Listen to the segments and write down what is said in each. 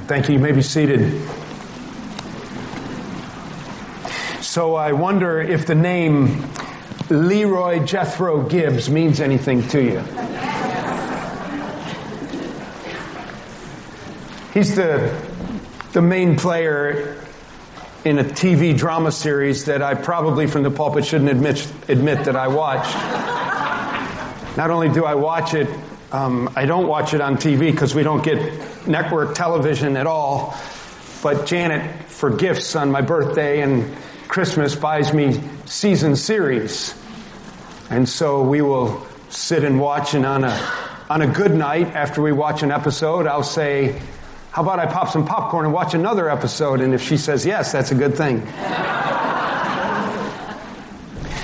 Thank you. You may be seated. So I wonder if the name Leroy Jethro Gibbs means anything to you. He's the, the main player in a TV drama series that I probably from the pulpit shouldn't admit, admit that I watched. Not only do I watch it, um, I don't watch it on TV because we don't get network television at all. But Janet, for gifts on my birthday and Christmas, buys me season series. And so we will sit and watch and on a, on a good night after we watch an episode, I'll say, how about I pop some popcorn and watch another episode? And if she says yes, that's a good thing.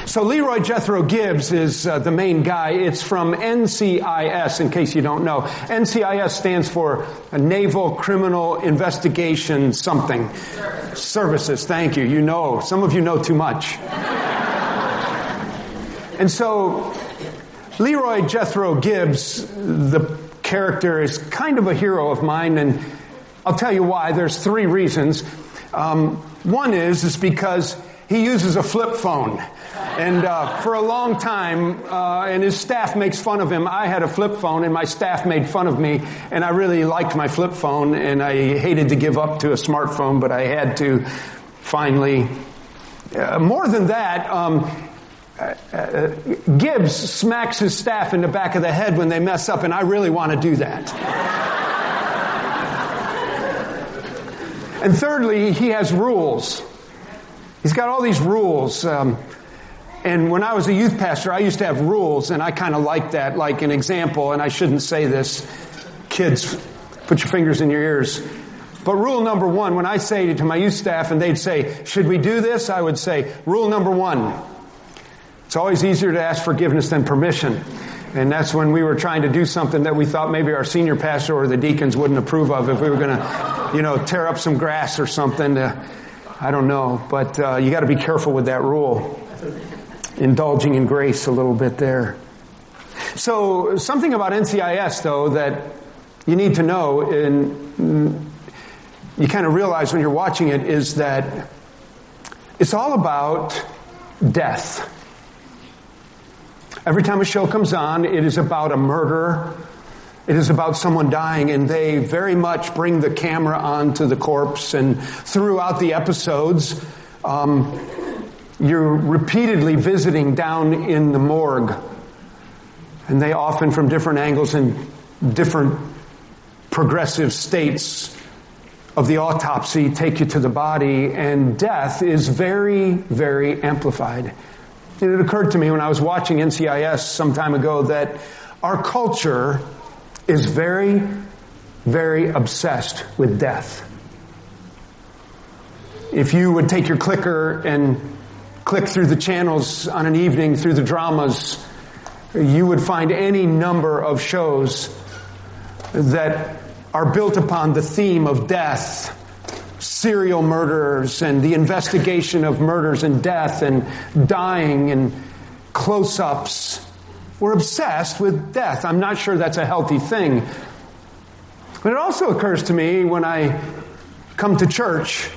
So Leroy Jethro Gibbs is uh, the main guy. It's from NCIS, in case you don't know. NCIS stands for Naval Criminal Investigation something. Services. Services, thank you. You know. Some of you know too much. and so Leroy Jethro Gibbs, the character is kind of a hero of mine, and I'll tell you why. There's three reasons. Um, one is is because he uses a flip phone. And uh, for a long time, uh, and his staff makes fun of him. I had a flip phone, and my staff made fun of me, and I really liked my flip phone, and I hated to give up to a smartphone, but I had to finally. Uh, more than that, um, uh, uh, Gibbs smacks his staff in the back of the head when they mess up, and I really want to do that. And thirdly, he has rules. He's got all these rules. Um, and when I was a youth pastor, I used to have rules, and I kind of like that. Like an example, and I shouldn't say this. Kids, put your fingers in your ears. But rule number one, when I say to my youth staff and they'd say, should we do this? I would say, rule number one, it's always easier to ask forgiveness than permission. And that's when we were trying to do something that we thought maybe our senior pastor or the deacons wouldn't approve of if we were going to, you know, tear up some grass or something. To, I don't know. But uh, you got to be careful with that rule. Indulging in grace a little bit there. So, something about NCIS, though, that you need to know, and you kind of realize when you're watching it, is that it's all about death. Every time a show comes on, it is about a murder. It is about someone dying, and they very much bring the camera onto the corpse. And throughout the episodes, um, you're repeatedly visiting down in the morgue. And they often, from different angles and different progressive states of the autopsy, take you to the body. And death is very, very amplified. And it occurred to me when I was watching NCIS some time ago that our culture is very, very obsessed with death. If you would take your clicker and click through the channels on an evening through the dramas, you would find any number of shows that are built upon the theme of death serial murderers and the investigation of murders and death and dying and close ups. We're obsessed with death. I'm not sure that's a healthy thing. But it also occurs to me when I come to church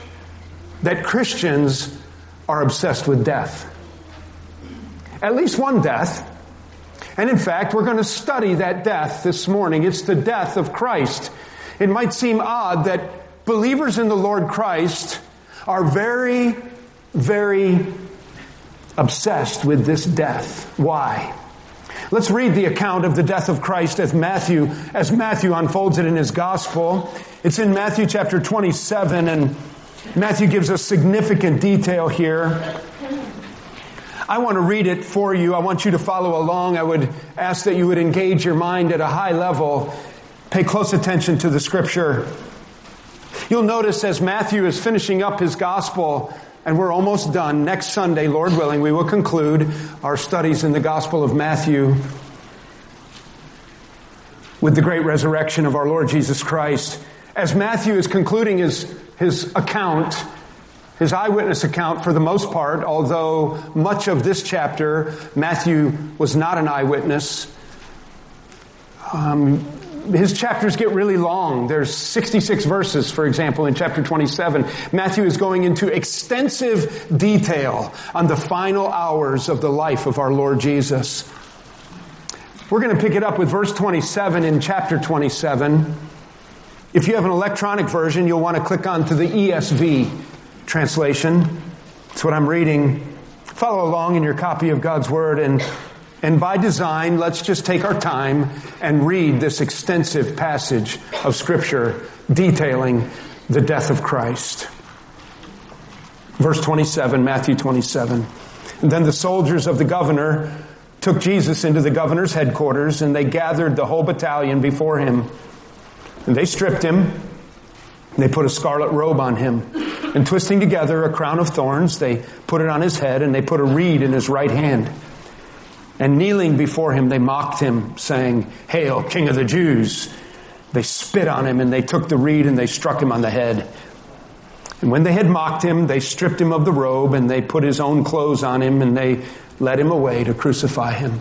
that Christians are obsessed with death. At least one death. And in fact, we're going to study that death this morning. It's the death of Christ. It might seem odd that believers in the Lord Christ are very, very obsessed with this death. Why? Let's read the account of the death of Christ as Matthew, as Matthew unfolds it in his gospel. It's in Matthew chapter 27 and Matthew gives us significant detail here. I want to read it for you. I want you to follow along. I would ask that you would engage your mind at a high level. Pay close attention to the scripture. You'll notice as Matthew is finishing up his gospel, and we're almost done. Next Sunday, Lord willing, we will conclude our studies in the Gospel of Matthew with the great resurrection of our Lord Jesus Christ. As Matthew is concluding his, his account, his eyewitness account for the most part, although much of this chapter, Matthew was not an eyewitness. Um, his chapters get really long. There's 66 verses, for example, in chapter 27. Matthew is going into extensive detail on the final hours of the life of our Lord Jesus. We're going to pick it up with verse 27 in chapter 27. If you have an electronic version, you'll want to click on to the ESV translation. That's what I'm reading. Follow along in your copy of God's Word and and by design, let's just take our time and read this extensive passage of Scripture detailing the death of Christ. Verse 27, Matthew 27. And then the soldiers of the governor took Jesus into the governor's headquarters and they gathered the whole battalion before him. And they stripped him. and They put a scarlet robe on him. And twisting together a crown of thorns, they put it on his head and they put a reed in his right hand. And kneeling before him, they mocked him, saying, Hail, King of the Jews! They spit on him and they took the reed and they struck him on the head. And when they had mocked him, they stripped him of the robe and they put his own clothes on him and they led him away to crucify him.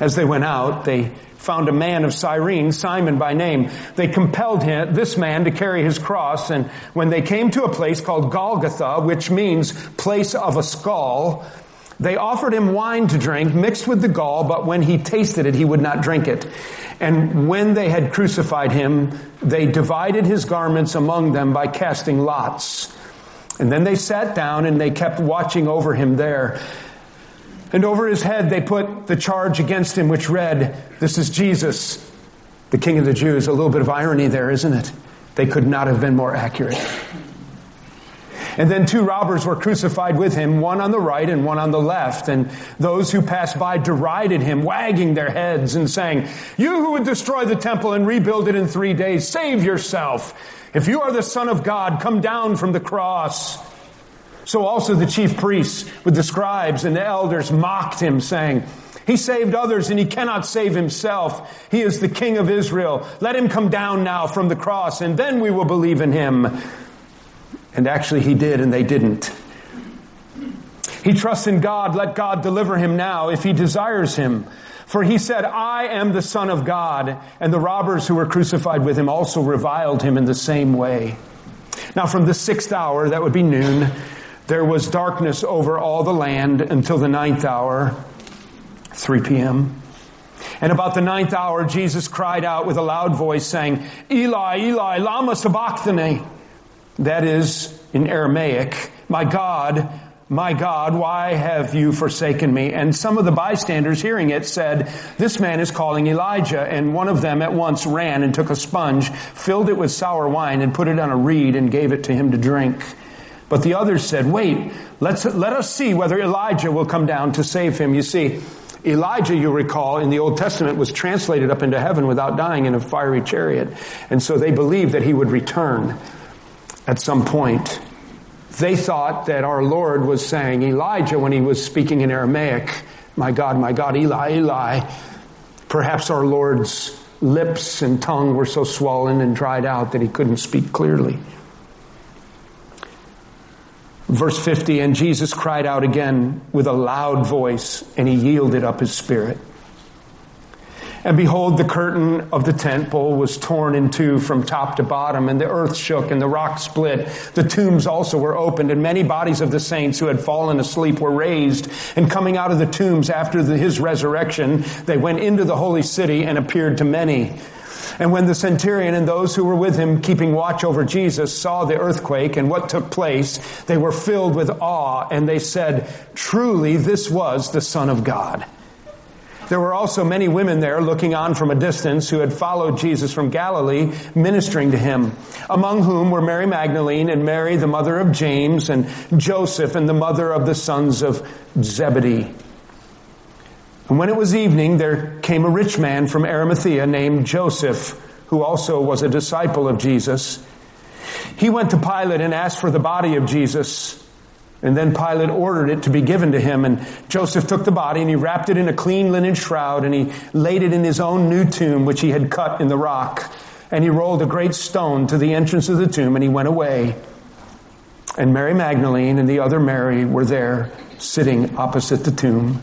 As they went out, they found a man of Cyrene, Simon by name. They compelled him, this man to carry his cross, and when they came to a place called Golgotha, which means place of a skull, they offered him wine to drink mixed with the gall, but when he tasted it, he would not drink it. And when they had crucified him, they divided his garments among them by casting lots. And then they sat down and they kept watching over him there. And over his head they put the charge against him, which read, This is Jesus, the King of the Jews. A little bit of irony there, isn't it? They could not have been more accurate. And then two robbers were crucified with him, one on the right and one on the left. And those who passed by derided him, wagging their heads and saying, You who would destroy the temple and rebuild it in three days, save yourself. If you are the son of God, come down from the cross. So also the chief priests with the scribes and the elders mocked him saying, he saved others and he cannot save himself. He is the king of Israel. Let him come down now from the cross and then we will believe in him. And actually, he did, and they didn't. He trusts in God. Let God deliver him now if he desires him. For he said, I am the Son of God. And the robbers who were crucified with him also reviled him in the same way. Now, from the sixth hour, that would be noon, there was darkness over all the land until the ninth hour, 3 p.m. And about the ninth hour, Jesus cried out with a loud voice, saying, Eli, Eli, lama sabachthani that is, in Aramaic, My God, my God, why have you forsaken me? And some of the bystanders hearing it said, This man is calling Elijah. And one of them at once ran and took a sponge, filled it with sour wine, and put it on a reed and gave it to him to drink. But the others said, Wait, let's, let us see whether Elijah will come down to save him. You see, Elijah, you recall, in the Old Testament was translated up into heaven without dying in a fiery chariot. And so they believed that he would return at some point. They thought that our Lord was saying, Elijah, when he was speaking in Aramaic, my God, my God, Eli, Eli. Perhaps our Lord's lips and tongue were so swollen and dried out that he couldn't speak clearly. Verse 50, and Jesus cried out again with a loud voice, and he yielded up his spirit. And behold, the curtain of the temple was torn in two from top to bottom, and the earth shook, and the rock split. The tombs also were opened, and many bodies of the saints who had fallen asleep were raised. And coming out of the tombs after the, his resurrection, they went into the holy city and appeared to many. And when the centurion and those who were with him keeping watch over Jesus saw the earthquake and what took place, they were filled with awe, and they said, Truly, this was the Son of God. There were also many women there looking on from a distance who had followed Jesus from Galilee, ministering to him, among whom were Mary Magdalene and Mary, the mother of James, and Joseph, and the mother of the sons of Zebedee. And when it was evening, there came a rich man from Arimathea named Joseph, who also was a disciple of Jesus. He went to Pilate and asked for the body of Jesus. And then Pilate ordered it to be given to him. And Joseph took the body and he wrapped it in a clean linen shroud and he laid it in his own new tomb, which he had cut in the rock. And he rolled a great stone to the entrance of the tomb and he went away. And Mary Magdalene and the other Mary were there sitting opposite the tomb.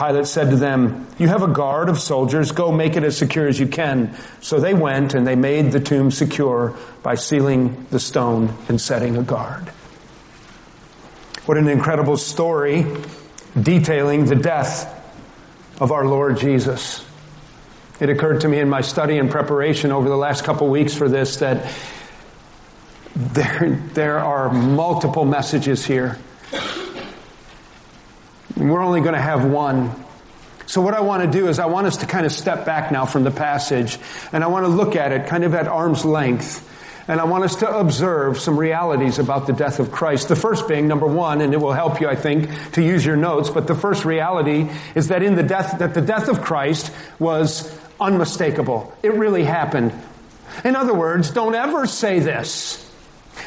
Pilate said to them, You have a guard of soldiers, go make it as secure as you can. So they went and they made the tomb secure by sealing the stone and setting a guard. What an incredible story detailing the death of our Lord Jesus. It occurred to me in my study and preparation over the last couple weeks for this that there, there are multiple messages here we're only going to have one. So what I want to do is I want us to kind of step back now from the passage and I want to look at it kind of at arm's length. And I want us to observe some realities about the death of Christ. The first being, number one, and it will help you, I think, to use your notes, but the first reality is that in the death, that the death of Christ was unmistakable. It really happened. In other words, don't ever say this.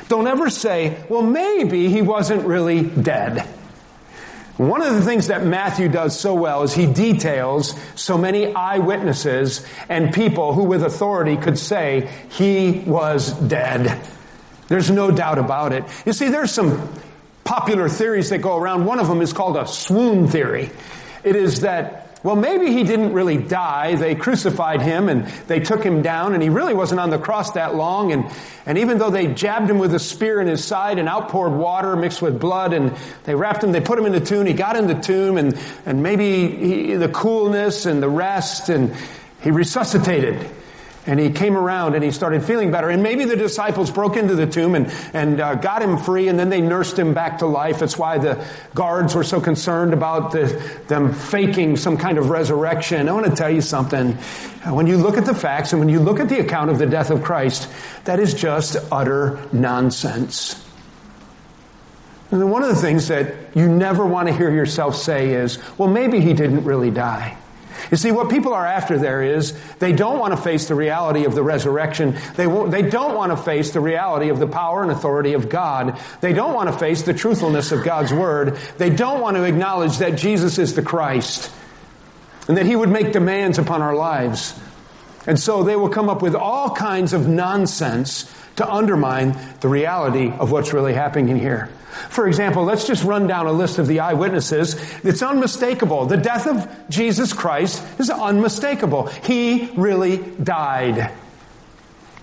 Don't ever say, well, maybe he wasn't really dead. One of the things that Matthew does so well is he details so many eyewitnesses and people who with authority could say he was dead. There's no doubt about it. You see, there's some popular theories that go around. One of them is called a swoon theory. It is that well, maybe he didn't really die. They crucified him and they took him down and he really wasn't on the cross that long. And, and even though they jabbed him with a spear in his side and outpoured water mixed with blood and they wrapped him, they put him in the tomb, he got in the tomb and, and maybe he, the coolness and the rest and he resuscitated and he came around and he started feeling better. And maybe the disciples broke into the tomb and, and uh, got him free and then they nursed him back to life. That's why the guards were so concerned about the, them faking some kind of resurrection. I want to tell you something. When you look at the facts and when you look at the account of the death of Christ, that is just utter nonsense. And one of the things that you never want to hear yourself say is, well, maybe he didn't really die. You see, what people are after there is they don't want to face the reality of the resurrection. They, they don't want to face the reality of the power and authority of God. They don't want to face the truthfulness of God's word. They don't want to acknowledge that Jesus is the Christ and that he would make demands upon our lives. And so they will come up with all kinds of nonsense to undermine the reality of what's really happening here. For example, let's just run down a list of the eyewitnesses. It's unmistakable. The death of Jesus Christ is unmistakable. He really died.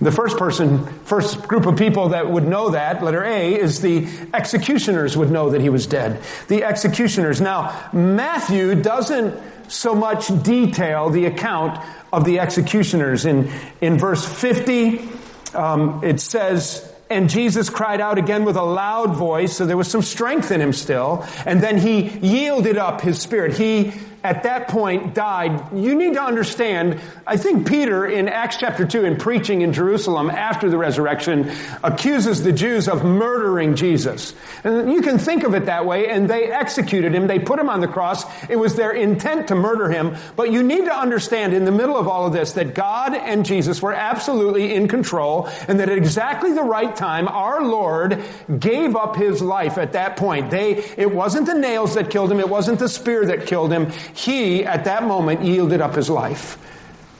The first person, first group of people that would know that, letter A, is the executioners would know that he was dead. The executioners. Now, Matthew doesn't so much detail the account of the executioners. In, in verse 50, um, it says, and Jesus cried out again with a loud voice, so there was some strength in him still. And then he yielded up his spirit. He at that point died. You need to understand, I think Peter in Acts chapter 2 in preaching in Jerusalem after the resurrection accuses the Jews of murdering Jesus. And you can think of it that way and they executed him. They put him on the cross. It was their intent to murder him. But you need to understand in the middle of all of this that God and Jesus were absolutely in control and that at exactly the right time our Lord gave up his life at that point. They, it wasn't the nails that killed him. It wasn't the spear that killed him he, at that moment, yielded up his life.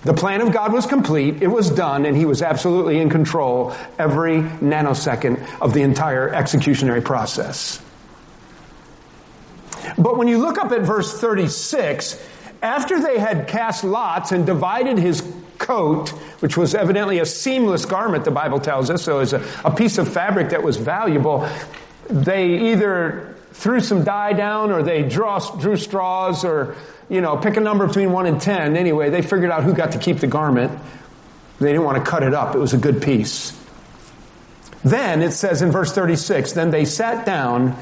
The plan of God was complete, it was done, and he was absolutely in control every nanosecond of the entire executionary process. But when you look up at verse 36, after they had cast lots and divided his coat, which was evidently a seamless garment, the Bible tells us, so it was a, a piece of fabric that was valuable, they either threw some dye down or they draw, drew straws or, you know, pick a number between 1 and 10. Anyway, they figured out who got to keep the garment. They didn't want to cut it up. It was a good piece. Then it says in verse 36, then they sat down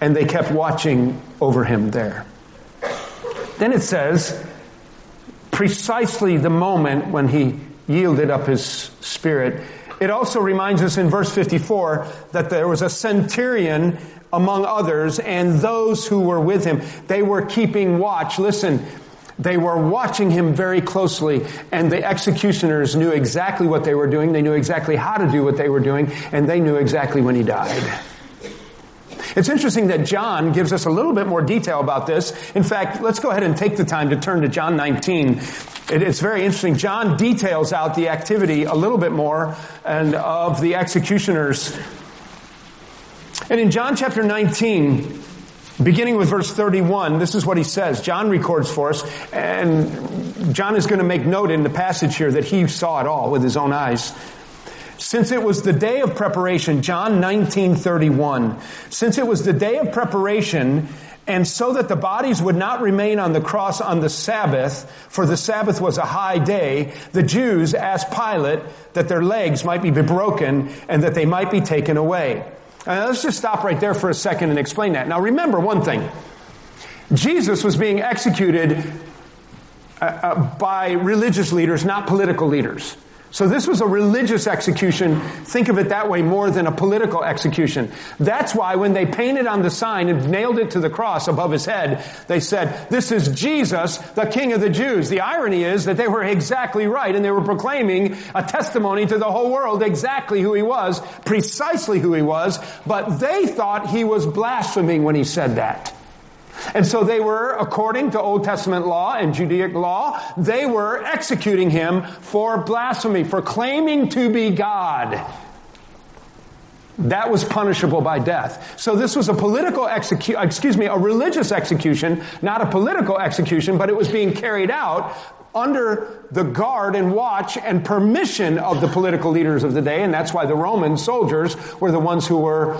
and they kept watching over him there. Then it says, precisely the moment when he yielded up his spirit. It also reminds us in verse 54 that there was a centurion among others and those who were with him. They were keeping watch. Listen, They were watching him very closely, and the executioners knew exactly what they were doing. They knew exactly how to do what they were doing, and they knew exactly when he died. It's interesting that John gives us a little bit more detail about this. In fact, let's go ahead and take the time to turn to John 19. it's very interesting. John details out the activity a little bit more and of the executioners. And in John chapter 19, beginning with verse 31, this is what he says. John records for us, and John is going to make note in the passage here that he saw it all with his own eyes. Since it was the day of preparation, John 1931, since it was the day of preparation, and so that the bodies would not remain on the cross on the Sabbath, for the Sabbath was a high day, the Jews asked Pilate that their legs might be broken and that they might be taken away. Uh, let's just stop right there for a second and explain that. Now remember one thing. Jesus was being executed uh, uh, by religious leaders, not political leaders. So this was a religious execution. Think of it that way more than a political execution. That's why when they painted on the sign and nailed it to the cross above his head, they said, this is Jesus, the King of the Jews. The irony is that they were exactly right and they were proclaiming a testimony to the whole world exactly who he was, precisely who he was, but they thought he was blaspheming when he said that. And so they were, according to Old Testament law and Judaic law, they were executing him for blasphemy, for claiming to be God. That was punishable by death. So this was a political execution, excuse me, a religious execution, not a political execution, but it was being carried out under the guard and watch and permission of the political leaders of the day, and that's why the Roman soldiers were the ones who were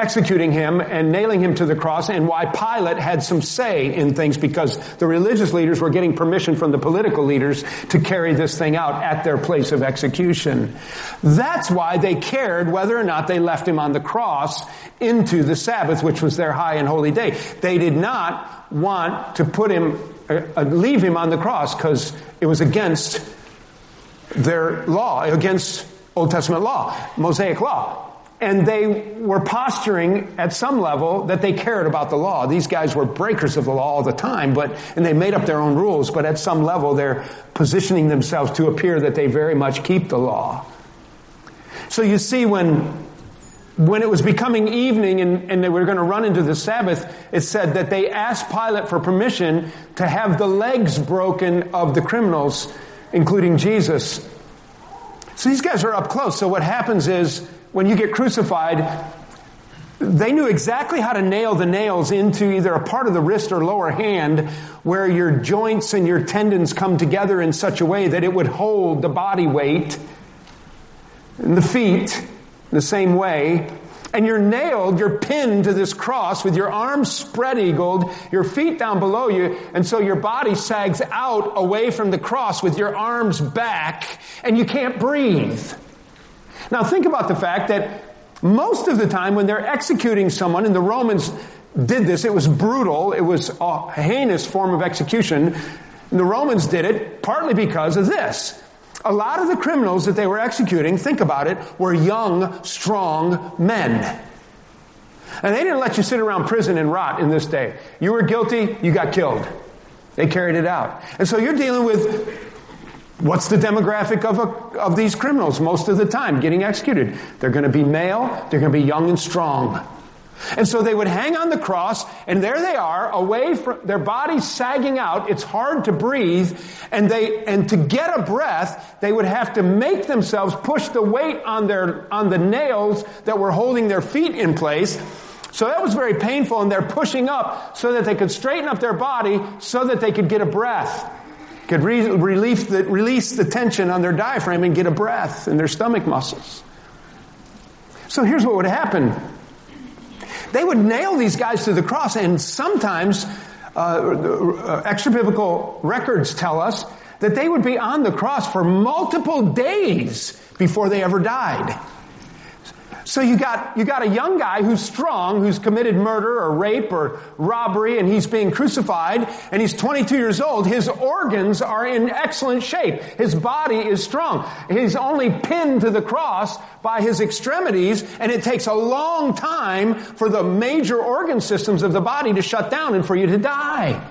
executing him and nailing him to the cross and why Pilate had some say in things because the religious leaders were getting permission from the political leaders to carry this thing out at their place of execution. That's why they cared whether or not they left him on the cross into the Sabbath, which was their high and holy day. They did not want to put him, uh, uh leave him on the cross because it was against their law, against Old Testament law, Mosaic law and they were posturing at some level that they cared about the law. These guys were breakers of the law all the time, but, and they made up their own rules, but at some level they're positioning themselves to appear that they very much keep the law. So you see when, when it was becoming evening and, and they were going to run into the Sabbath, it said that they asked Pilate for permission to have the legs broken of the criminals, including Jesus. So these guys are up close. So what happens is, when you get crucified, they knew exactly how to nail the nails into either a part of the wrist or lower hand where your joints and your tendons come together in such a way that it would hold the body weight. And the feet, the same way. And you're nailed, you're pinned to this cross with your arms spread eagled, your feet down below you, and so your body sags out away from the cross with your arms back, and you can't breathe. Now think about the fact that most of the time when they're executing someone, and the Romans did this, it was brutal, it was a heinous form of execution. The Romans did it partly because of this. A lot of the criminals that they were executing, think about it, were young, strong men. And they didn't let you sit around prison and rot in this day. You were guilty, you got killed. They carried it out. And so you're dealing with What's the demographic of, a, of these criminals most of the time getting executed? They're going to be male, they're going to be young and strong. And so they would hang on the cross, and there they are, away from their bodies sagging out. It's hard to breathe, and they and to get a breath, they would have to make themselves push the weight on their on the nails that were holding their feet in place. So that was very painful, and they're pushing up so that they could straighten up their body so that they could get a breath could re- release, the, release the tension on their diaphragm and get a breath in their stomach muscles. So here's what would happen. They would nail these guys to the cross, and sometimes uh, uh, extra biblical records tell us that they would be on the cross for multiple days before they ever died. So you got, you got a young guy who's strong, who's committed murder or rape or robbery, and he's being crucified, and he's 22 years old. His organs are in excellent shape. His body is strong. He's only pinned to the cross by his extremities, and it takes a long time for the major organ systems of the body to shut down and for you to die.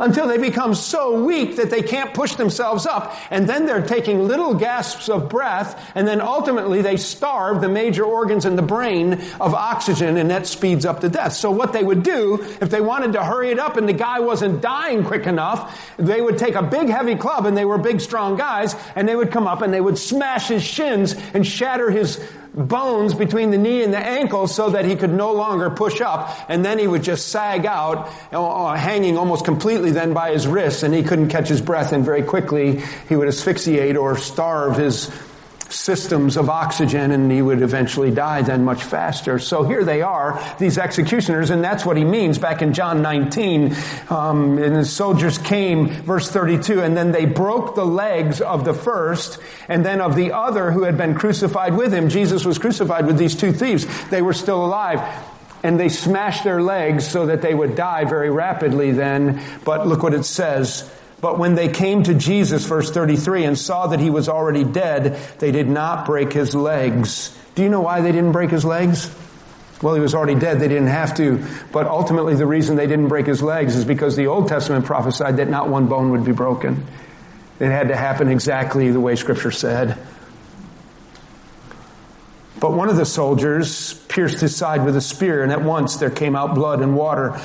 Until they become so weak that they can't push themselves up. And then they're taking little gasps of breath, and then ultimately they starve the major organs in the brain of oxygen, and that speeds up the death. So what they would do, if they wanted to hurry it up and the guy wasn't dying quick enough, they would take a big heavy club, and they were big strong guys, and they would come up and they would smash his shins and shatter his bones between the knee and the ankle so that he could no longer push up and then he would just sag out uh, uh, hanging almost completely then by his wrists and he couldn't catch his breath and very quickly he would asphyxiate or starve his systems of oxygen and he would eventually die then much faster. So here they are, these executioners, and that's what he means back in John 19. Um, and the soldiers came, verse 32, and then they broke the legs of the first and then of the other who had been crucified with him. Jesus was crucified with these two thieves. They were still alive and they smashed their legs so that they would die very rapidly then. But look what it says. But when they came to Jesus, verse 33, and saw that he was already dead, they did not break his legs. Do you know why they didn't break his legs? Well, he was already dead. They didn't have to. But ultimately, the reason they didn't break his legs is because the Old Testament prophesied that not one bone would be broken. It had to happen exactly the way Scripture said. But one of the soldiers pierced his side with a spear, and at once there came out blood and water.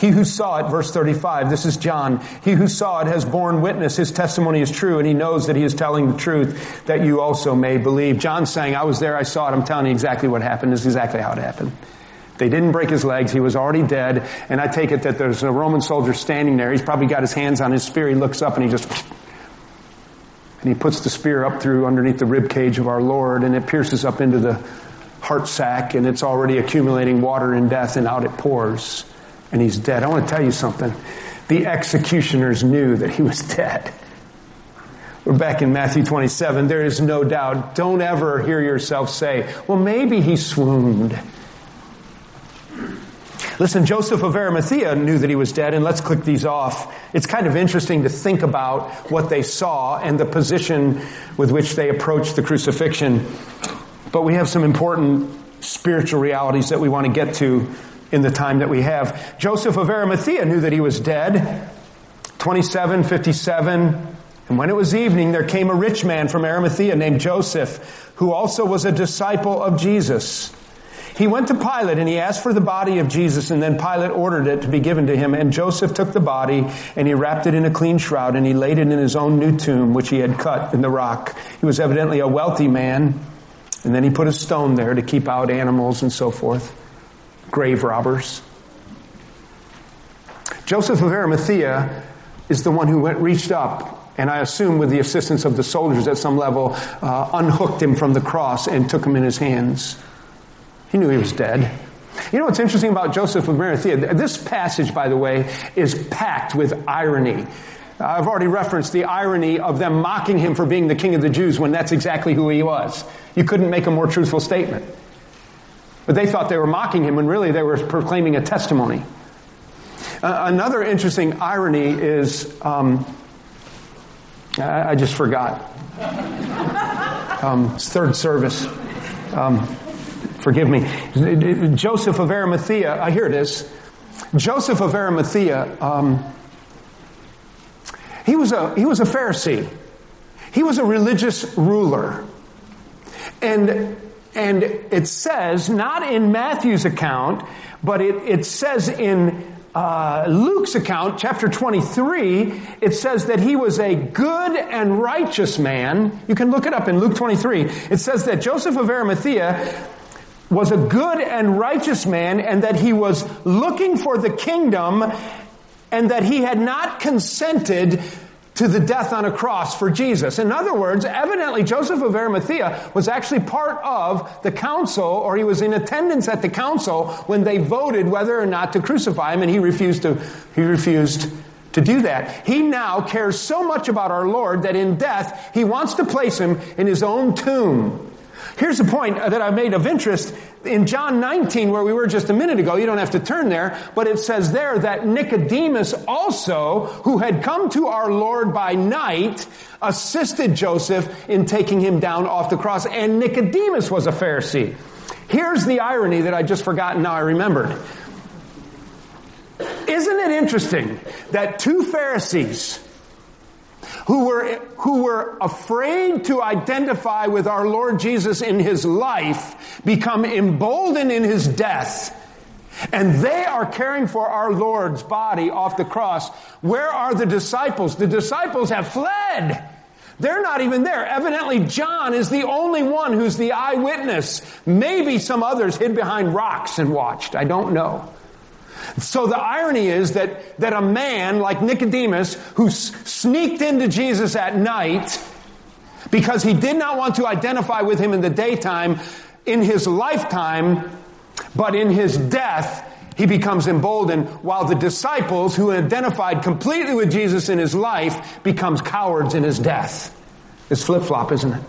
He who saw it, verse 35, this is John, he who saw it has borne witness, his testimony is true, and he knows that he is telling the truth, that you also may believe. John's saying, I was there, I saw it, I'm telling you exactly what happened. This is exactly how it happened. They didn't break his legs, he was already dead, and I take it that there's a Roman soldier standing there, he's probably got his hands on his spear, he looks up and he just, and he puts the spear up through underneath the rib cage of our Lord, and it pierces up into the heart sac, and it's already accumulating water and death, and out it pours and he's dead. I want to tell you something. The executioners knew that he was dead. We're back in Matthew 27. There is no doubt. Don't ever hear yourself say, well, maybe he swooned. Listen, Joseph of Arimathea knew that he was dead, and let's click these off. It's kind of interesting to think about what they saw and the position with which they approached the crucifixion. But we have some important spiritual realities that we want to get to in the time that we have. Joseph of Arimathea knew that he was dead. 27, 57. And when it was evening, there came a rich man from Arimathea named Joseph, who also was a disciple of Jesus. He went to Pilate and he asked for the body of Jesus and then Pilate ordered it to be given to him and Joseph took the body and he wrapped it in a clean shroud and he laid it in his own new tomb which he had cut in the rock. He was evidently a wealthy man and then he put a stone there to keep out animals and so forth grave robbers. Joseph of Arimathea is the one who went, reached up, and I assume with the assistance of the soldiers at some level, uh, unhooked him from the cross and took him in his hands. He knew he was dead. You know what's interesting about Joseph of Arimathea? This passage, by the way, is packed with irony. I've already referenced the irony of them mocking him for being the king of the Jews when that's exactly who he was. You couldn't make a more truthful statement. But they thought they were mocking him when really they were proclaiming a testimony. Uh, another interesting irony is, um, I, I, just forgot. Um, third service. Um, forgive me. Joseph of Arimathea, uh, here it is. Joseph of Arimathea, um, he was a, he was a Pharisee. He was a religious ruler. And and it says, not in Matthew's account, but it, it says in uh, Luke's account, chapter 23, it says that he was a good and righteous man. You can look it up in Luke 23. It says that Joseph of Arimathea was a good and righteous man and that he was looking for the kingdom and that he had not consented to the death on a cross for Jesus. In other words, evidently Joseph of Arimathea was actually part of the council or he was in attendance at the council when they voted whether or not to crucify him and he refused to, he refused to do that. He now cares so much about our Lord that in death he wants to place him in his own tomb. Here's the point that I made of interest. In John 19, where we were just a minute ago, you don't have to turn there, but it says there that Nicodemus also, who had come to our Lord by night, assisted Joseph in taking him down off the cross. And Nicodemus was a Pharisee. Here's the irony that I just forgot now I remembered. Isn't it interesting that two Pharisees who were, who were afraid to identify with our Lord Jesus in his life become emboldened in his death and they are caring for our Lord's body off the cross. Where are the disciples? The disciples have fled. They're not even there. Evidently, John is the only one who's the eyewitness. Maybe some others hid behind rocks and watched. I don't know. So the irony is that, that a man like Nicodemus, who sneaked into Jesus at night because he did not want to identify with him in the daytime, in his lifetime, but in his death, he becomes emboldened while the disciples who identified completely with Jesus in his life becomes cowards in his death. It's flip-flop, isn't it?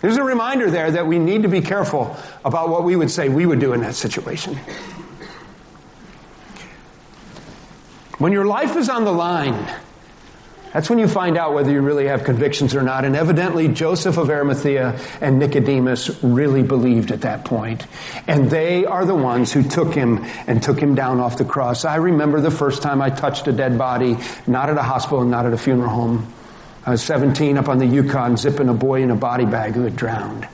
There's a reminder there that we need to be careful about what we would say we would do in that situation. When your life is on the line, that's when you find out whether you really have convictions or not. And evidently, Joseph of Arimathea and Nicodemus really believed at that point. And they are the ones who took him and took him down off the cross. I remember the first time I touched a dead body, not at a hospital, and not at a funeral home. I was 17 up on the Yukon zipping a boy in a body bag who had drowned.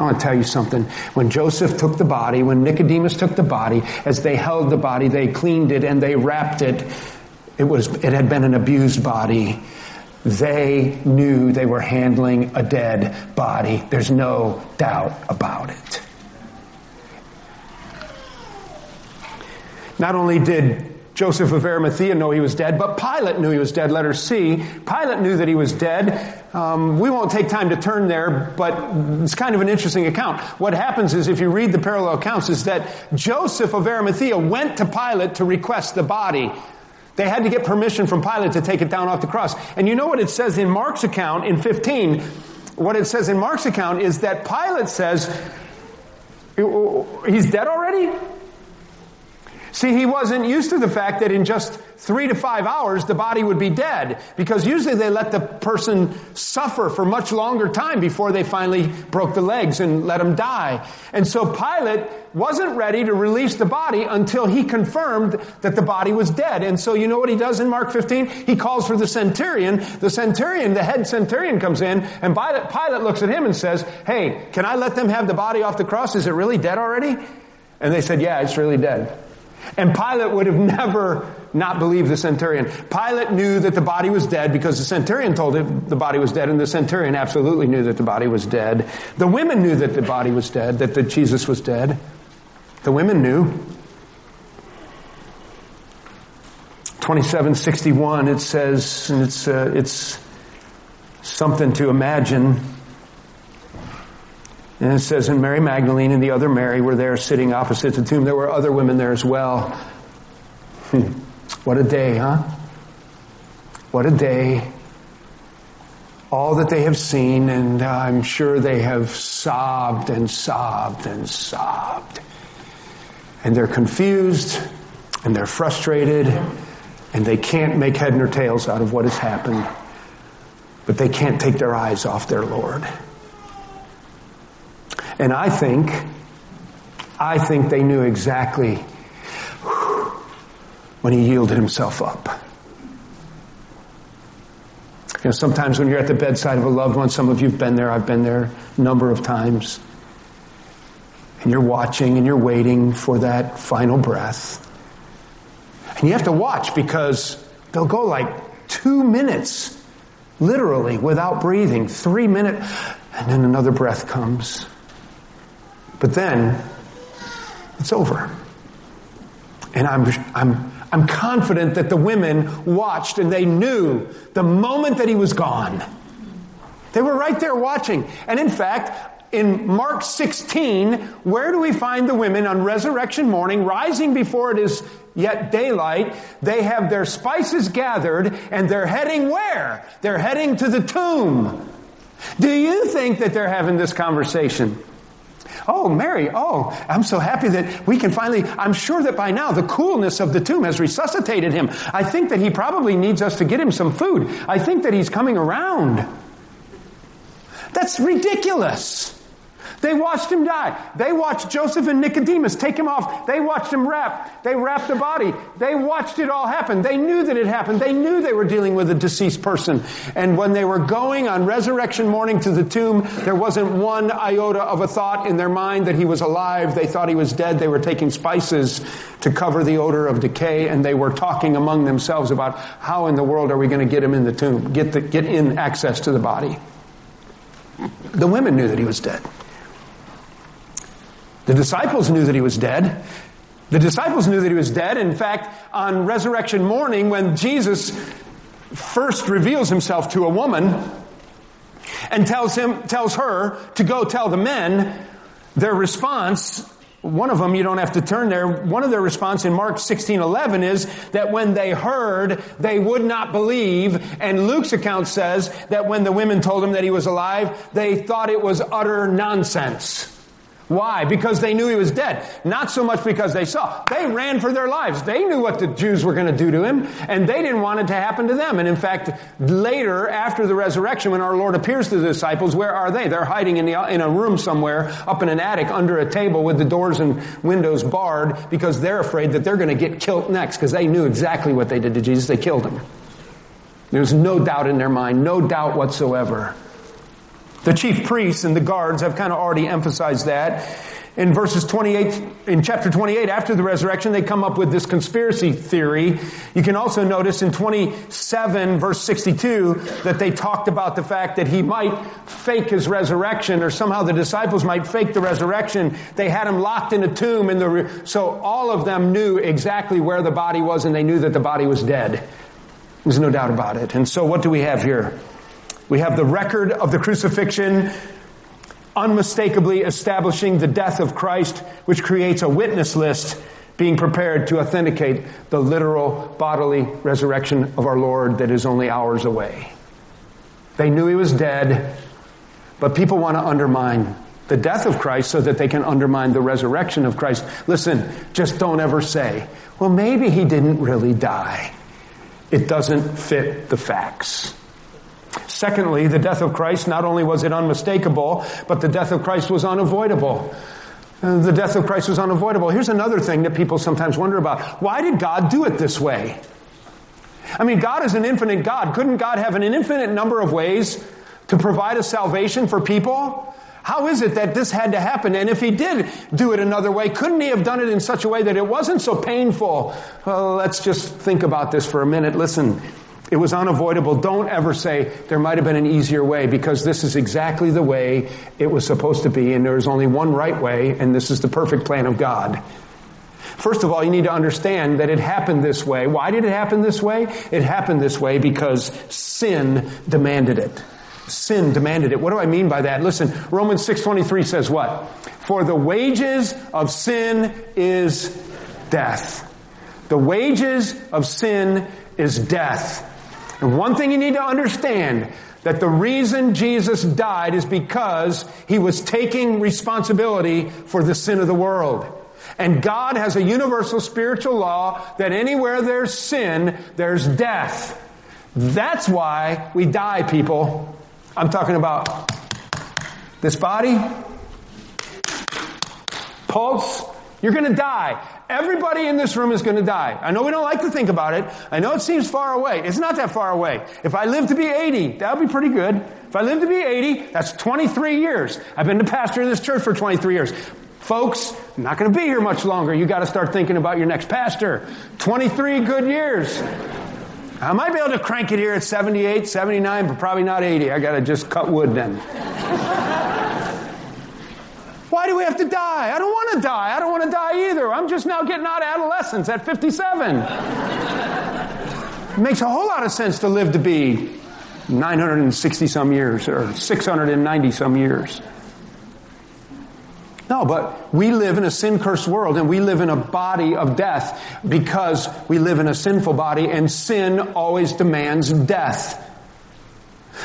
I want to tell you something. When Joseph took the body, when Nicodemus took the body, as they held the body, they cleaned it and they wrapped it it was, it had been an abused body. They knew they were handling a dead body. There's no doubt about it. Not only did Joseph of Arimathea know he was dead, but Pilate knew he was dead. Letter C. Pilate knew that he was dead. Um, we won't take time to turn there, but it's kind of an interesting account. What happens is, if you read the parallel accounts, is that Joseph of Arimathea went to Pilate to request the body. They had to get permission from Pilate to take it down off the cross. And you know what it says in Mark's account in 15? What it says in Mark's account is that Pilate says, He's dead already? See, he wasn't used to the fact that in just three to five hours the body would be dead because usually they let the person suffer for much longer time before they finally broke the legs and let him die. And so Pilate wasn't ready to release the body until he confirmed that the body was dead. And so you know what he does in Mark 15? He calls for the centurion. The centurion, the head centurion comes in and Pilate, looks at him and says, Hey, can I let them have the body off the cross? Is it really dead already? And they said, Yeah, it's really dead. And Pilate would have never not believed the centurion. Pilate knew that the body was dead because the centurion told him the body was dead, and the centurion absolutely knew that the body was dead. The women knew that the body was dead, that the Jesus was dead. The women knew. 2761, it says, and it's, uh, it's something to imagine. And it says, and Mary Magdalene and the other Mary were there sitting opposite the tomb. There were other women there as well. Hmm. What a day, huh? What a day. All that they have seen, and I'm sure they have sobbed and sobbed and sobbed. And they're confused, and they're frustrated, and they can't make head nor tails out of what has happened. But they can't take their eyes off their Lord. And I think, I think they knew exactly when he yielded himself up. You know, sometimes when you're at the bedside of a loved one, some of you've been there, I've been there a number of times, and you're watching and you're waiting for that final breath. And you have to watch because they'll go like two minutes, literally, without breathing, three minutes, and then another breath comes. But then it's over. And I'm, I'm, I'm confident that the women watched and they knew the moment that he was gone. They were right there watching. And in fact, in Mark 16, where do we find the women on resurrection morning rising before it is yet daylight? They have their spices gathered and they're heading where? They're heading to the tomb. Do you think that they're having this conversation? Oh, Mary, oh, I'm so happy that we can finally, I'm sure that by now the coolness of the tomb has resuscitated him. I think that he probably needs us to get him some food. I think that he's coming around. That's ridiculous. They watched him die. They watched Joseph and Nicodemus take him off. They watched him wrap. They wrapped the body. They watched it all happen. They knew that it happened. They knew they were dealing with a deceased person. And when they were going on resurrection morning to the tomb, there wasn't one iota of a thought in their mind that he was alive. They thought he was dead. They were taking spices to cover the odor of decay and they were talking among themselves about how in the world are we going to get him in the tomb, get the, get in access to the body. The women knew that he was dead. The disciples knew that he was dead. The disciples knew that he was dead. In fact, on resurrection morning, when Jesus first reveals himself to a woman and tells him, tells her to go tell the men, their response, one of them, you don't have to turn there, one of their response in Mark 16, 11 is that when they heard, they would not believe. And Luke's account says that when the women told him that he was alive, they thought it was utter nonsense. Why? Because they knew he was dead. Not so much because they saw. They ran for their lives. They knew what the Jews were going to do to him, and they didn't want it to happen to them. And in fact, later, after the resurrection, when our Lord appears to the disciples, where are they? They're hiding in, the, in a room somewhere, up in an attic, under a table with the doors and windows barred, because they're afraid that they're going to get killed next, because they knew exactly what they did to Jesus. They killed him. There's no doubt in their mind, no doubt whatsoever. The chief priests and the guards have kind of already emphasized that. In verses 28, in chapter 28, after the resurrection, they come up with this conspiracy theory. You can also notice in 27 verse 62 that they talked about the fact that he might fake his resurrection or somehow the disciples might fake the resurrection. They had him locked in a tomb in the, so all of them knew exactly where the body was and they knew that the body was dead. There's no doubt about it. And so what do we have here? We have the record of the crucifixion unmistakably establishing the death of Christ, which creates a witness list being prepared to authenticate the literal bodily resurrection of our Lord that is only hours away. They knew he was dead, but people want to undermine the death of Christ so that they can undermine the resurrection of Christ. Listen, just don't ever say, well, maybe he didn't really die. It doesn't fit the facts. Secondly, the death of Christ, not only was it unmistakable, but the death of Christ was unavoidable. Uh, the death of Christ was unavoidable. Here's another thing that people sometimes wonder about. Why did God do it this way? I mean, God is an infinite God. Couldn't God have an infinite number of ways to provide a salvation for people? How is it that this had to happen? And if he did do it another way, couldn't he have done it in such a way that it wasn't so painful? Well, let's just think about this for a minute. Listen, it was unavoidable. Don't ever say there might have been an easier way because this is exactly the way it was supposed to be and there is only one right way and this is the perfect plan of God. First of all, you need to understand that it happened this way. Why did it happen this way? It happened this way because sin demanded it. Sin demanded it. What do I mean by that? Listen, Romans 6:23 says what? For the wages of sin is death. The wages of sin is death. And one thing you need to understand that the reason Jesus died is because he was taking responsibility for the sin of the world. And God has a universal spiritual law that anywhere there's sin, there's death. That's why we die, people. I'm talking about this body, pulse, you're gonna die. Everybody in this room is going to die. I know we don't like to think about it. I know it seems far away. It's not that far away. If I live to be 80, that would be pretty good. If I live to be 80, that's 23 years. I've been the pastor of this church for 23 years. Folks, I'm not going to be here much longer. You got to start thinking about your next pastor. 23 good years. I might be able to crank it here at 78, 79, but probably not 80. I got to just cut wood then. Why do we have to die? I don't want to die. I don't want to die either. I'm just now getting out of adolescence at 57. it makes a whole lot of sense to live to be 960 some years or 690 some years. No, but we live in a sin cursed world and we live in a body of death because we live in a sinful body and sin always demands death.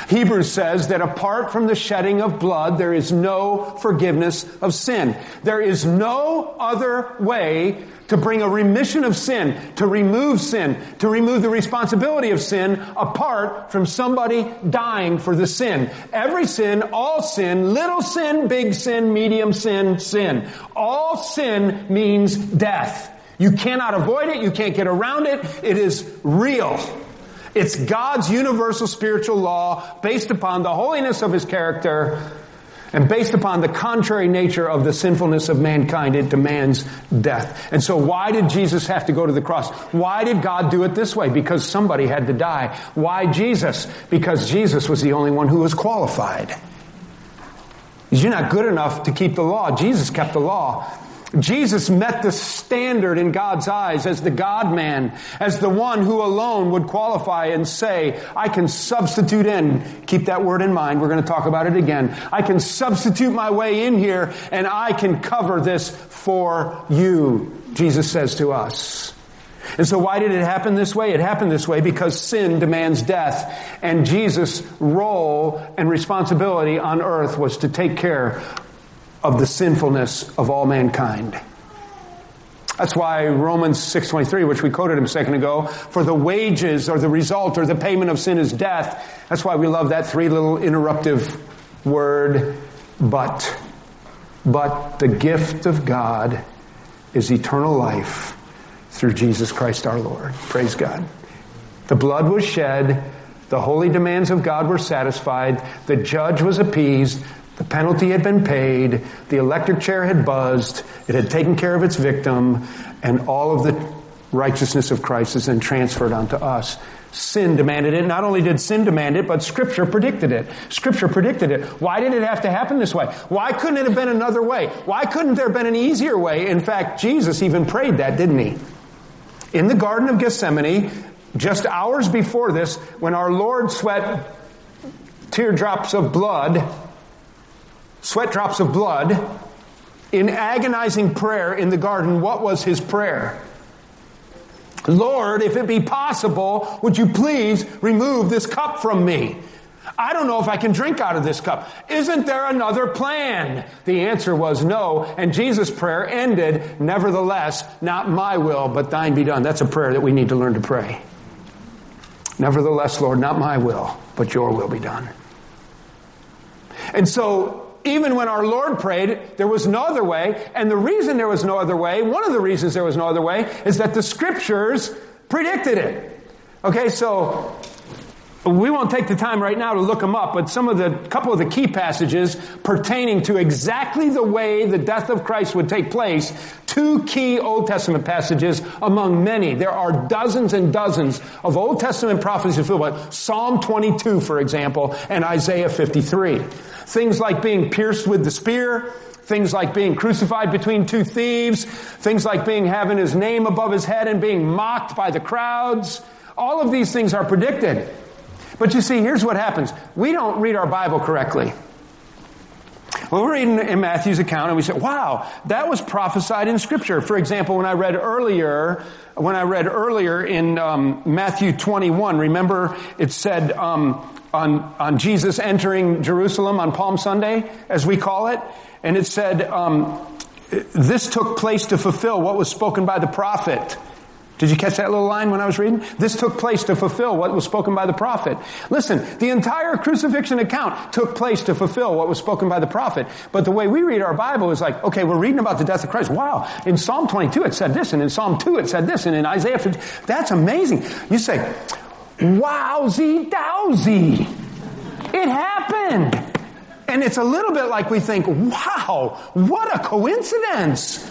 Hebrews says that apart from the shedding of blood, there is no forgiveness of sin. There is no other way to bring a remission of sin, to remove sin, to remove the responsibility of sin apart from somebody dying for the sin. Every sin, all sin, little sin, big sin, medium sin, sin. All sin means death. You cannot avoid it. You can't get around it. It is real. It's God's universal spiritual law based upon the holiness of His character and based upon the contrary nature of the sinfulness of mankind, it demands death. And so why did Jesus have to go to the cross? Why did God do it this way? Because somebody had to die. Why Jesus? Because Jesus was the only one who was qualified. You're not good enough to keep the law. Jesus kept the law. Jesus met the standard in God's eyes as the God man, as the one who alone would qualify and say, I can substitute in. Keep that word in mind. We're going to talk about it again. I can substitute my way in here and I can cover this for you, Jesus says to us. And so why did it happen this way? It happened this way because sin demands death. And Jesus' role and responsibility on earth was to take care of the sinfulness of all mankind. That's why Romans 6.23, which we quoted a second ago, for the wages or the result or the payment of sin is death. That's why we love that three little interruptive word, but. But the gift of God is eternal life through Jesus Christ our Lord. Praise God. The blood was shed. The holy demands of God were satisfied. The judge was appeased. The penalty had been paid, the electric chair had buzzed, it had taken care of its victim, and all of the righteousness of Christ is then transferred onto us. Sin demanded it. Not only did sin demand it, but Scripture predicted it. Scripture predicted it. Why did it have to happen this way? Why couldn't it have been another way? Why couldn't there have been an easier way? In fact, Jesus even prayed that, didn't he? In the Garden of Gethsemane, just hours before this, when our Lord sweat teardrops of blood sweat drops of blood, in agonizing prayer in the garden, what was his prayer? Lord, if it be possible, would you please remove this cup from me? I don't know if I can drink out of this cup. Isn't there another plan? The answer was no, and Jesus' prayer ended, nevertheless, not my will, but thine be done. That's a prayer that we need to learn to pray. Nevertheless, Lord, not my will, but your will be done. And so even when our Lord prayed, there was no other way. And the reason there was no other way, one of the reasons there was no other way, is that the scriptures predicted it. Okay, so we won't take the time right now to look them up, but some of the, couple of the key passages pertaining to exactly the way the death of Christ would take place, two key Old Testament passages among many. There are dozens and dozens of Old Testament prophecies fulfilled. Psalm 22, for example, and Isaiah 53. Things like being pierced with the spear, things like being crucified between two thieves, things like being having his name above his head and being mocked by the crowds. All of these things are predicted. But you see, here's what happens. We don't read our Bible correctly. Well, we're reading in Matthew's account and we say, wow, that was prophesied in scripture. For example, when I read earlier, when I read earlier in um, Matthew 21, remember it said um, on, on Jesus entering Jerusalem on Palm Sunday, as we call it, and it said, um, this took place to fulfill what was spoken by the prophet. Did you catch that little line when I was reading? This took place to fulfill what was spoken by the prophet. Listen, the entire crucifixion account took place to fulfill what was spoken by the prophet. But the way we read our Bible is like, okay, we're reading about the death of Christ. Wow. In Psalm 22 it said this, and in Psalm 2 it said this, and in Isaiah 50, that's amazing. You say, wowsy dowsy. It happened. And it's a little bit like we think, wow, what a coincidence.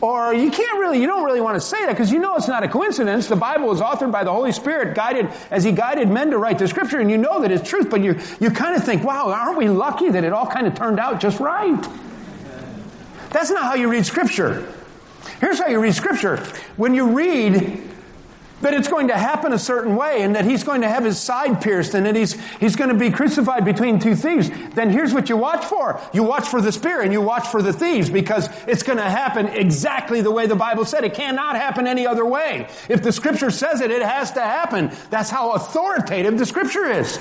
Or you can't really, you don't really want to say that because you know it's not a coincidence. The Bible is authored by the Holy Spirit, guided as He guided men to write the Scripture, and you know that it's truth. But you you kind of think, wow, aren't we lucky that it all kind of turned out just right? That's not how you read Scripture. Here's how you read Scripture. When you read that it's going to happen a certain way and that he's going to have his side pierced and that he's, he's going to be crucified between two thieves, then here's what you watch for. You watch for the spear and you watch for the thieves because it's going to happen exactly the way the Bible said. It cannot happen any other way. If the scripture says it, it has to happen. That's how authoritative the scripture is.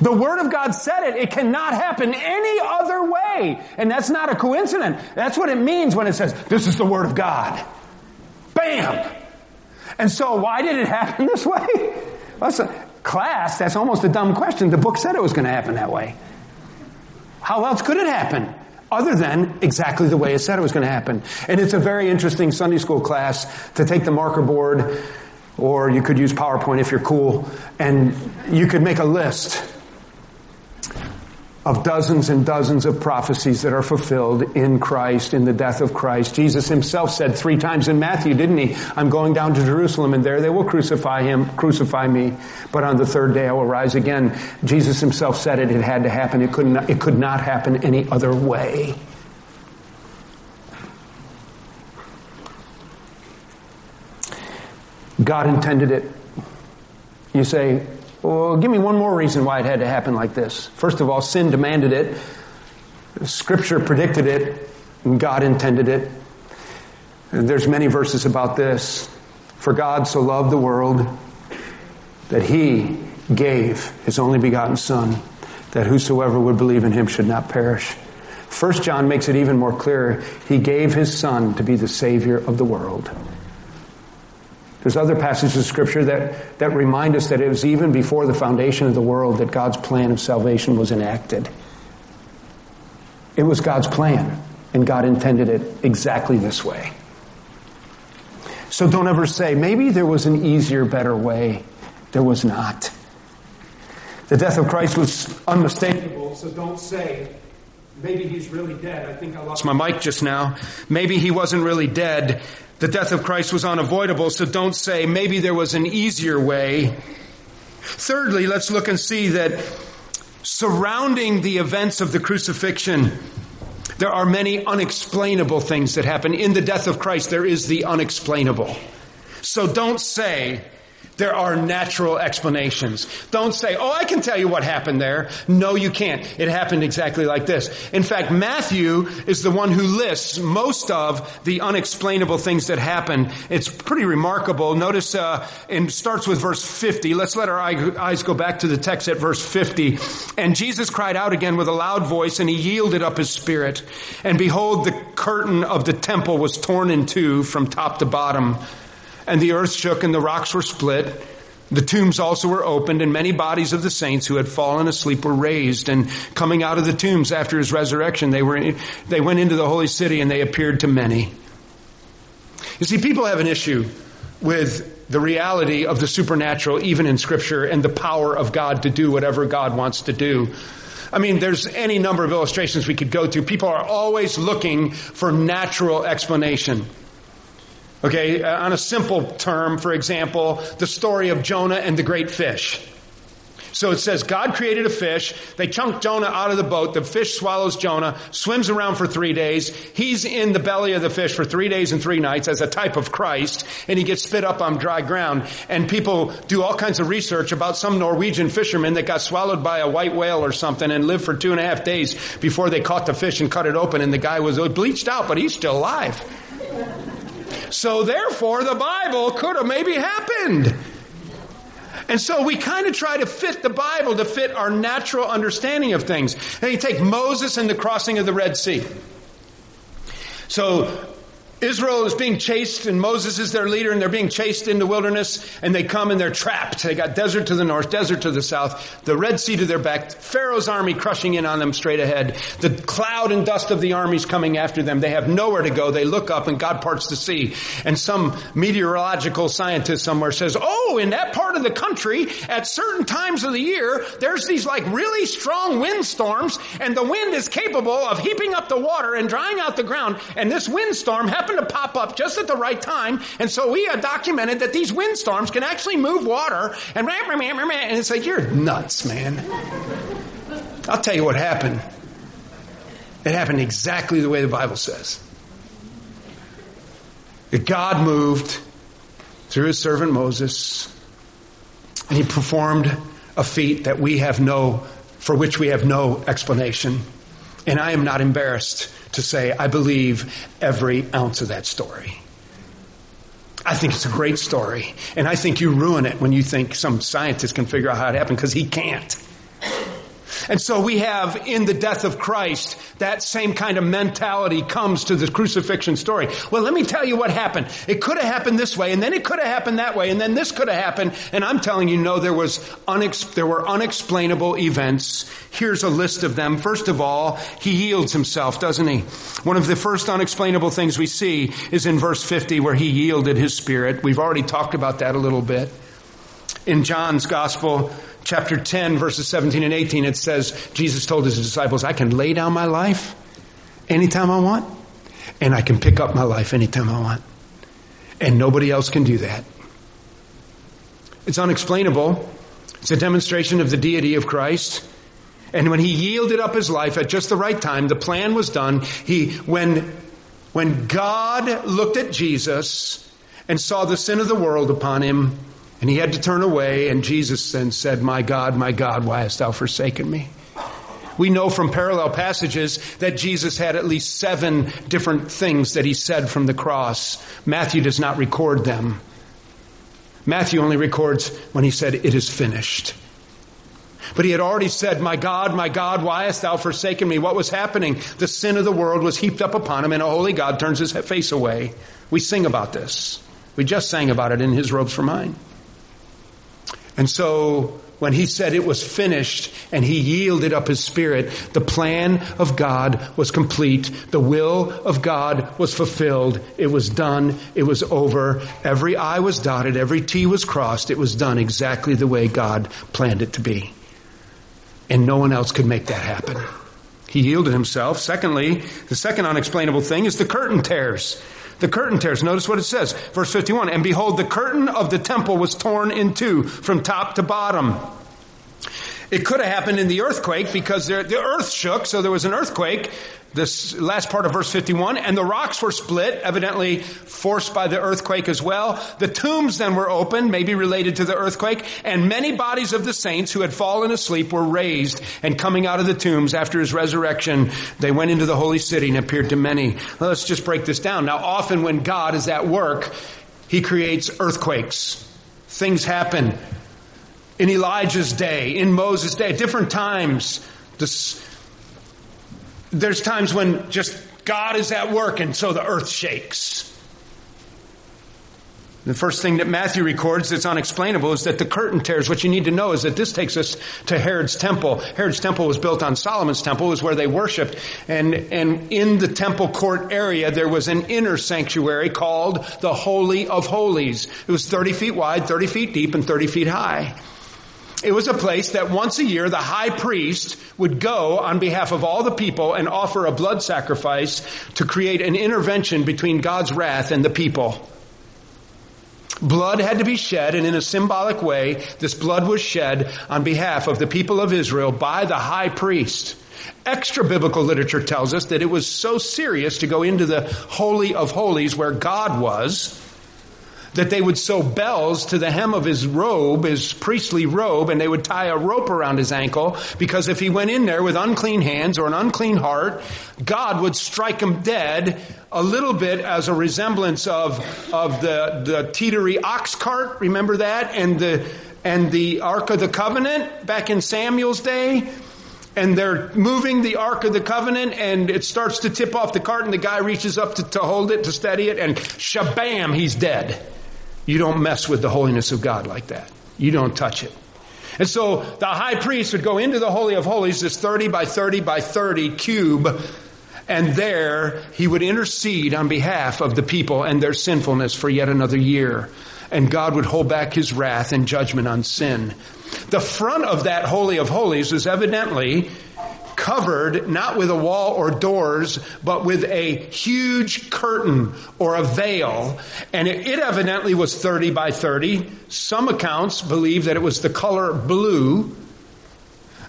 The Word of God said it. It cannot happen any other way. And that's not a coincidence. That's what it means when it says, this is the Word of God. Bam! And so why did it happen this way? That's a, class, that's almost a dumb question. The book said it was going to happen that way. How else could it happen? Other than exactly the way it said it was going to happen. And it's a very interesting Sunday school class to take the marker board, or you could use PowerPoint if you're cool, and you could make a list of dozens and dozens of prophecies that are fulfilled in Christ, in the death of Christ. Jesus himself said three times in Matthew, didn't he? I'm going down to Jerusalem and there they will crucify him, crucify me, but on the third day I will rise again. Jesus himself said it, it had to happen. It could not, it could not happen any other way. God intended it. You say, well, give me one more reason why it had to happen like this. First of all, sin demanded it. Scripture predicted it. And God intended it. There's many verses about this. For God so loved the world that he gave his only begotten son that whosoever would believe in him should not perish. First John makes it even more clear. He gave his son to be the savior of the world. There's other passages of scripture that, that remind us that it was even before the foundation of the world that God's plan of salvation was enacted. It was God's plan, and God intended it exactly this way. So don't ever say, maybe there was an easier, better way. There was not. The death of Christ was unmistakable, so don't say, maybe he's really dead. I think I lost my mic just now. Maybe he wasn't really dead. The death of Christ was unavoidable, so don't say maybe there was an easier way. Thirdly, let's look and see that surrounding the events of the crucifixion, there are many unexplainable things that happen. In the death of Christ, there is the unexplainable. So don't say, there are natural explanations. Don't say, oh, I can tell you what happened there. No, you can't. It happened exactly like this. In fact, Matthew is the one who lists most of the unexplainable things that happened. It's pretty remarkable. Notice, uh, it starts with verse 50. Let's let our eyes go back to the text at verse 50. And Jesus cried out again with a loud voice and he yielded up his spirit. And behold, the curtain of the temple was torn in two from top to bottom and the earth shook and the rocks were split. The tombs also were opened and many bodies of the saints who had fallen asleep were raised and coming out of the tombs after his resurrection, they were, they went into the holy city and they appeared to many. You see, people have an issue with the reality of the supernatural even in scripture and the power of God to do whatever God wants to do. I mean, there's any number of illustrations we could go to. People are always looking for natural explanation. Okay, uh, on a simple term, for example, the story of Jonah and the great fish. So it says God created a fish. They chunk Jonah out of the boat. The fish swallows Jonah, swims around for three days. He's in the belly of the fish for three days and three nights as a type of Christ, and he gets spit up on dry ground. And people do all kinds of research about some Norwegian fisherman that got swallowed by a white whale or something and lived for two and a half days before they caught the fish and cut it open, and the guy was bleached out, but he's still alive. So therefore, the Bible could have maybe happened. And so we kind of try to fit the Bible to fit our natural understanding of things. And you take Moses and the crossing of the Red Sea. So Israel is being chased and Moses is their leader and they're being chased in the wilderness and they come and they're trapped. They got desert to the north, desert to the south, the Red Sea to their back, Pharaoh's army crushing in on them straight ahead, the cloud and dust of the armies coming after them. They have nowhere to go. They look up and God parts the sea and some meteorological scientist somewhere says, oh, in that part of the country at certain times of the year, there's these like really strong windstorms and the wind is capable of heaping up the water and drying out the ground and this windstorm happens happened to pop up just at the right time. And so we have documented that these windstorms can actually move water and and it's like, you're nuts, man. I'll tell you what happened. It happened exactly the way the Bible says. That God moved through his servant Moses and he performed a feat that we have no, for which we have no explanation. And I am not embarrassed to say, I believe every ounce of that story. I think it's a great story. And I think you ruin it when you think some scientist can figure out how it happened because he can't. And so we have in the death of Christ, that same kind of mentality comes to the crucifixion story. Well, let me tell you what happened. It could have happened this way, and then it could have happened that way, and then this could have happened. And I'm telling you, no, there was unex- there were unexplainable events. Here's a list of them. First of all, he yields himself, doesn't he? One of the first unexplainable things we see is in verse 50 where he yielded his spirit. We've already talked about that a little bit. In John's gospel, chapter 10, verses 17 and 18, it says, Jesus told his disciples, I can lay down my life anytime I want, and I can pick up my life anytime I want. And nobody else can do that. It's unexplainable. It's a demonstration of the deity of Christ. And when he yielded up his life at just the right time, the plan was done. He, when, when God looked at Jesus and saw the sin of the world upon him, and he had to turn away, and Jesus then said, My God, my God, why hast thou forsaken me? We know from parallel passages that Jesus had at least seven different things that he said from the cross. Matthew does not record them. Matthew only records when he said, It is finished. But he had already said, My God, my God, why hast thou forsaken me? What was happening? The sin of the world was heaped up upon him, and a holy God turns his face away. We sing about this. We just sang about it in His Robes for Mine. And so when he said it was finished and he yielded up his spirit, the plan of God was complete. The will of God was fulfilled. It was done. It was over. Every I was dotted. Every T was crossed. It was done exactly the way God planned it to be. And no one else could make that happen. He yielded himself. Secondly, the second unexplainable thing is the curtain tears. The curtain tears. Notice what it says. Verse 51. And behold, the curtain of the temple was torn in two from top to bottom. It could have happened in the earthquake because the earth shook, so there was an earthquake this last part of verse 51, and the rocks were split, evidently forced by the earthquake as well. The tombs then were opened, maybe related to the earthquake, and many bodies of the saints who had fallen asleep were raised, and coming out of the tombs after his resurrection, they went into the holy city and appeared to many. Let's just break this down. Now, often when God is at work, he creates earthquakes. Things happen. In Elijah's day, in Moses' day, at different times, this, there's times when just God is at work and so the earth shakes. The first thing that Matthew records that's unexplainable is that the curtain tears. What you need to know is that this takes us to Herod's temple. Herod's temple was built on Solomon's temple, was where they worshiped. And, and in the temple court area, there was an inner sanctuary called the Holy of Holies. It was 30 feet wide, 30 feet deep, and 30 feet high. It was a place that once a year the high priest would go on behalf of all the people and offer a blood sacrifice to create an intervention between God's wrath and the people. Blood had to be shed, and in a symbolic way, this blood was shed on behalf of the people of Israel by the high priest. Extra biblical literature tells us that it was so serious to go into the Holy of Holies where God was that they would sew bells to the hem of his robe, his priestly robe, and they would tie a rope around his ankle because if he went in there with unclean hands or an unclean heart, God would strike him dead a little bit as a resemblance of, of the, the teetery ox cart. Remember that? And the, and the Ark of the Covenant back in Samuel's day and they're moving the Ark of the Covenant and it starts to tip off the cart and the guy reaches up to, to hold it, to steady it, and shabam, he's dead. You don't mess with the holiness of God like that. You don't touch it. And so the high priest would go into the Holy of Holies, this 30 by 30 by 30 cube, and there he would intercede on behalf of the people and their sinfulness for yet another year. And God would hold back his wrath and judgment on sin. The front of that Holy of Holies was evidently covered not with a wall or doors, but with a huge curtain or a veil. And it, it, evidently was 30 by 30. Some accounts believe that it was the color blue.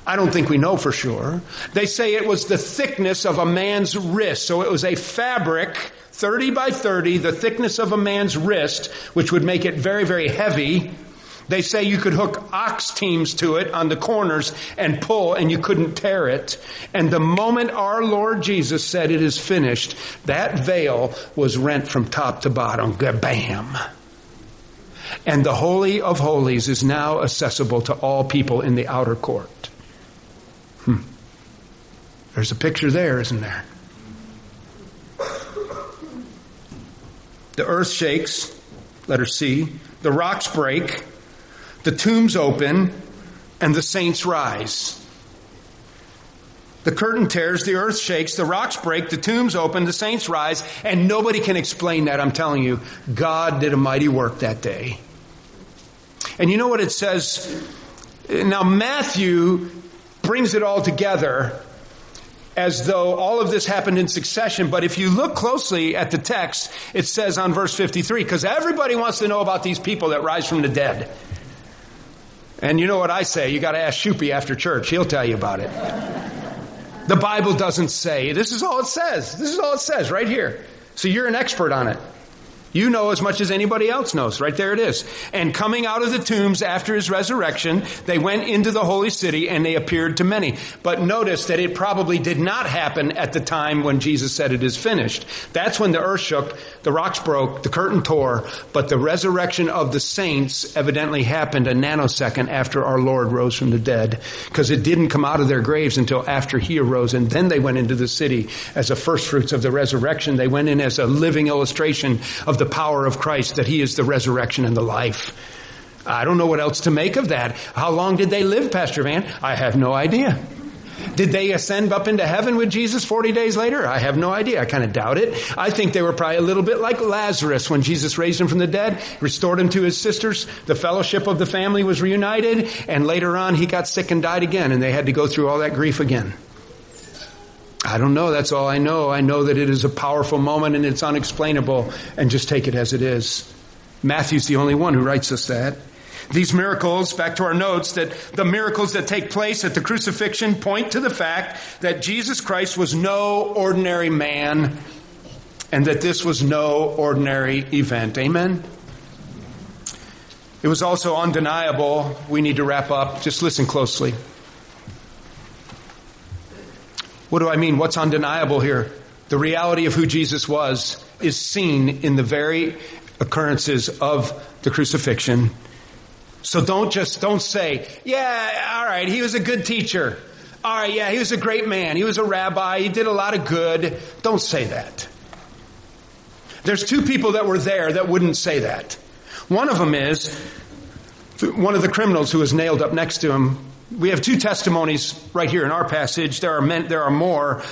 I don't think we know for sure. They say it was the thickness of a man's wrist. So it was a fabric 30 by 30, the thickness of a man's wrist, which would make it very, very heavy they say you could hook ox teams to it on the corners and pull and you couldn't tear it. And the moment our Lord Jesus said it is finished, that veil was rent from top to bottom. Bam. And the Holy of Holies is now accessible to all people in the outer court. Hmm. There's a picture there, isn't there? The earth shakes, letter C. The rocks break, the tombs open, and the saints rise. The curtain tears, the earth shakes, the rocks break, the tombs open, the saints rise, and nobody can explain that. I'm telling you, God did a mighty work that day. And you know what it says? Now, Matthew brings it all together as though all of this happened in succession. But if you look closely at the text, it says on verse 53, because everybody wants to know about these people that rise from the dead. And you know what I say? You got to ask Shoopy after church. He'll tell you about it. The Bible doesn't say. This is all it says. This is all it says right here. So you're an expert on it. You know as much as anybody else knows. Right there it is. And coming out of the tombs after his resurrection, they went into the holy city and they appeared to many. But notice that it probably did not happen at the time when Jesus said it is finished. That's when the earth shook, the rocks broke, the curtain tore, but the resurrection of the saints evidently happened a nanosecond after our Lord rose from the dead. Because it didn't come out of their graves until after he arose and then they went into the city as a first fruits of the resurrection. They went in as a living illustration of the power of Christ, that He is the resurrection and the life. I don't know what else to make of that. How long did they live, Pastor Van? I have no idea. Did they ascend up into heaven with Jesus 40 days later? I have no idea. I kind of doubt it. I think they were probably a little bit like Lazarus when Jesus raised him from the dead, restored him to his sisters. The fellowship of the family was reunited, and later on he got sick and died again, and they had to go through all that grief again. I don't know. That's all I know. I know that it is a powerful moment and it's unexplainable and just take it as it is. Matthew's the only one who writes us that. These miracles, back to our notes, that the miracles that take place at the crucifixion point to the fact that Jesus Christ was no ordinary man and that this was no ordinary event. Amen? It was also undeniable. We need to wrap up. Just listen closely. What do I mean? What's undeniable here? The reality of who Jesus was is seen in the very occurrences of the crucifixion. So don't just, don't say, yeah, all right, he was a good teacher. All right, yeah, he was a great man. He was a rabbi. He did a lot of good. Don't say that. There's two people that were there that wouldn't say that. One of them is one of the criminals who was nailed up next to him we have two testimonies right here in our passage. There are men, there are more,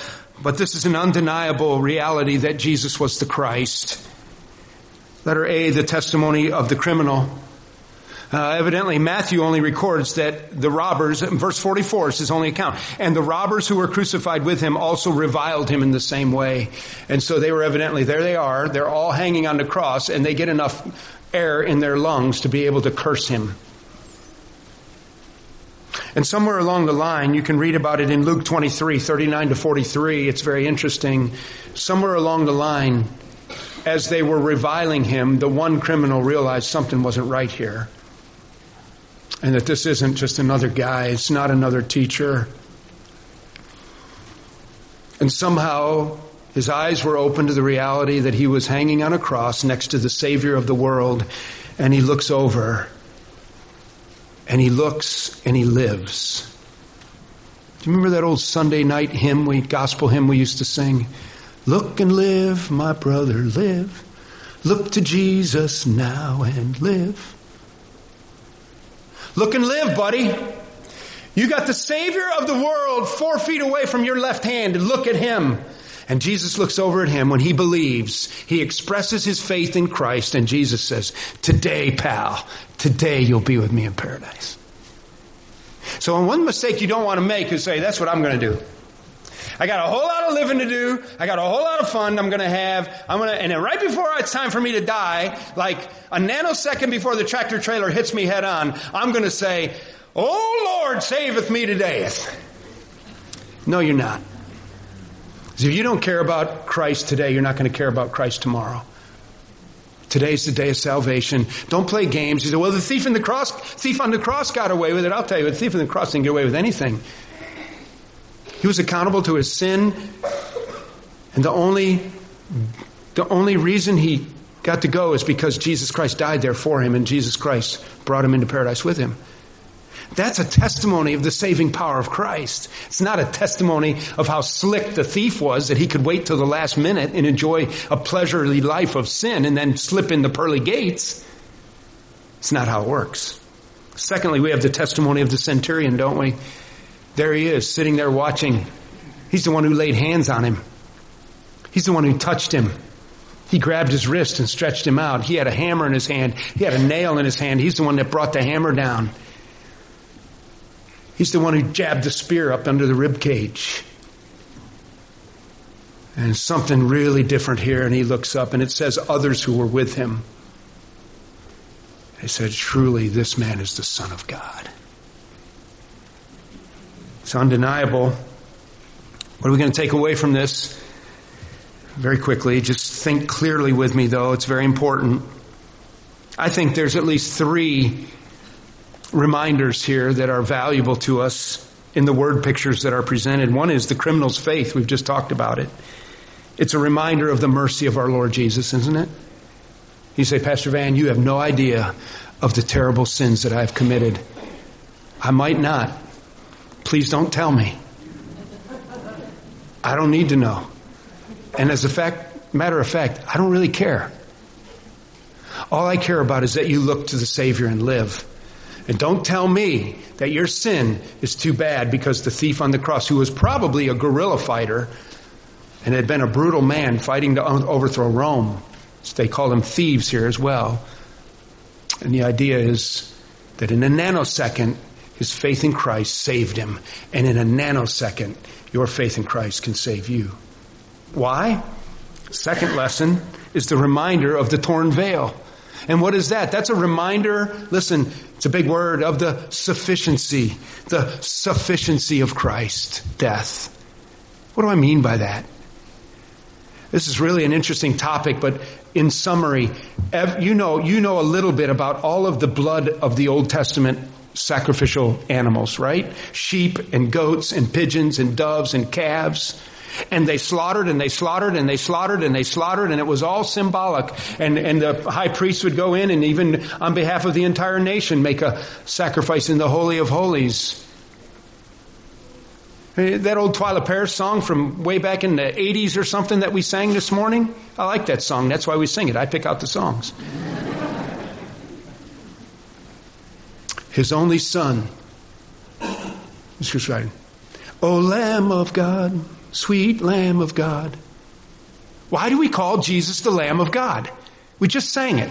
but this is an undeniable reality that Jesus was the Christ. Letter A, the testimony of the criminal. Uh, evidently, Matthew only records that the robbers, verse 44 is his only account, and the robbers who were crucified with him also reviled him in the same way. And so they were evidently, there they are, they're all hanging on the cross, and they get enough air in their lungs to be able to curse him. And somewhere along the line, you can read about it in Luke 23, 39 to 43. It's very interesting. Somewhere along the line, as they were reviling him, the one criminal realized something wasn't right here. And that this isn't just another guy, it's not another teacher. And somehow his eyes were open to the reality that he was hanging on a cross next to the Savior of the world, and he looks over and he looks and he lives. Do you remember that old Sunday night hymn, we gospel hymn we used to sing? Look and live, my brother, live. Look to Jesus now and live. Look and live, buddy. You got the Savior of the world four feet away from your left hand look at Him. And Jesus looks over at him when he believes. He expresses his faith in Christ and Jesus says, today, pal, today you'll be with me in paradise. So one mistake you don't want to make is say, that's what I'm going to do. I got a whole lot of living to do. I got a whole lot of fun I'm going to have. I'm going to, and right before it's time for me to die, like a nanosecond before the tractor trailer hits me head on, I'm going to say, Oh Lord, saveth me today. No, you're not. If you don't care about Christ today, you're not going to care about Christ tomorrow. Today's the day of salvation. Don't play games. You say, well, the thief in the cross, thief on the cross got away with it. I'll tell you, the thief on the cross didn't get away with anything. He was accountable to his sin. And the only, the only reason he got to go is because Jesus Christ died there for him and Jesus Christ brought him into paradise with him. That's a testimony of the saving power of Christ. It's not a testimony of how slick the thief was that he could wait till the last minute and enjoy a pleasurely life of sin and then slip in the pearly gates. It's not how it works. Secondly, we have the testimony of the centurion, don't we? There he is, sitting there watching. He's the one who laid hands on him. He's the one who touched him. He grabbed his wrist and stretched him out. He had a hammer in his hand. He had a nail in his hand. He's the one that brought the hammer down. He's the one who jabbed the spear up under the rib cage. And something really different here, and he looks up and it says others who were with him. They said, Truly, this man is the Son of God. It's undeniable. What are we going to take away from this? Very quickly, just think clearly with me, though. It's very important. I think there's at least three reminders here that are valuable to us in the word pictures that are presented. One is the criminal's faith. We've just talked about it. It's a reminder of the mercy of our Lord Jesus, isn't it? You say, Pastor Van, you have no idea of the terrible sins that I've committed. I might not. Please don't tell me. I don't need to know. And as a fact, matter of fact, I don't really care. All I care about is that you look to the Savior and live. And don't tell me that your sin is too bad because the thief on the cross, who was probably a guerrilla fighter and had been a brutal man fighting to overthrow Rome, so they call them thieves here as well. And the idea is that in a nanosecond, his faith in Christ saved him. And in a nanosecond, your faith in Christ can save you. Why? Second lesson is the reminder of the torn veil. And what is that? That's a reminder, listen, it's a big word, of the sufficiency, the sufficiency of Christ, death. What do I mean by that? This is really an interesting topic, but in summary, you know, you know a little bit about all of the blood of the Old Testament sacrificial animals, right? Sheep and goats and pigeons and doves and calves. And they slaughtered and they slaughtered and they slaughtered and they slaughtered and it was all symbolic. And, and the high priest would go in and even on behalf of the entire nation make a sacrifice in the Holy of Holies. That old Twila Paris song from way back in the 80s or something that we sang this morning. I like that song. That's why we sing it. I pick out the songs. His only son. He's writing, O Lamb of God sweet Lamb of God. Why do we call Jesus the Lamb of God? We just sang it.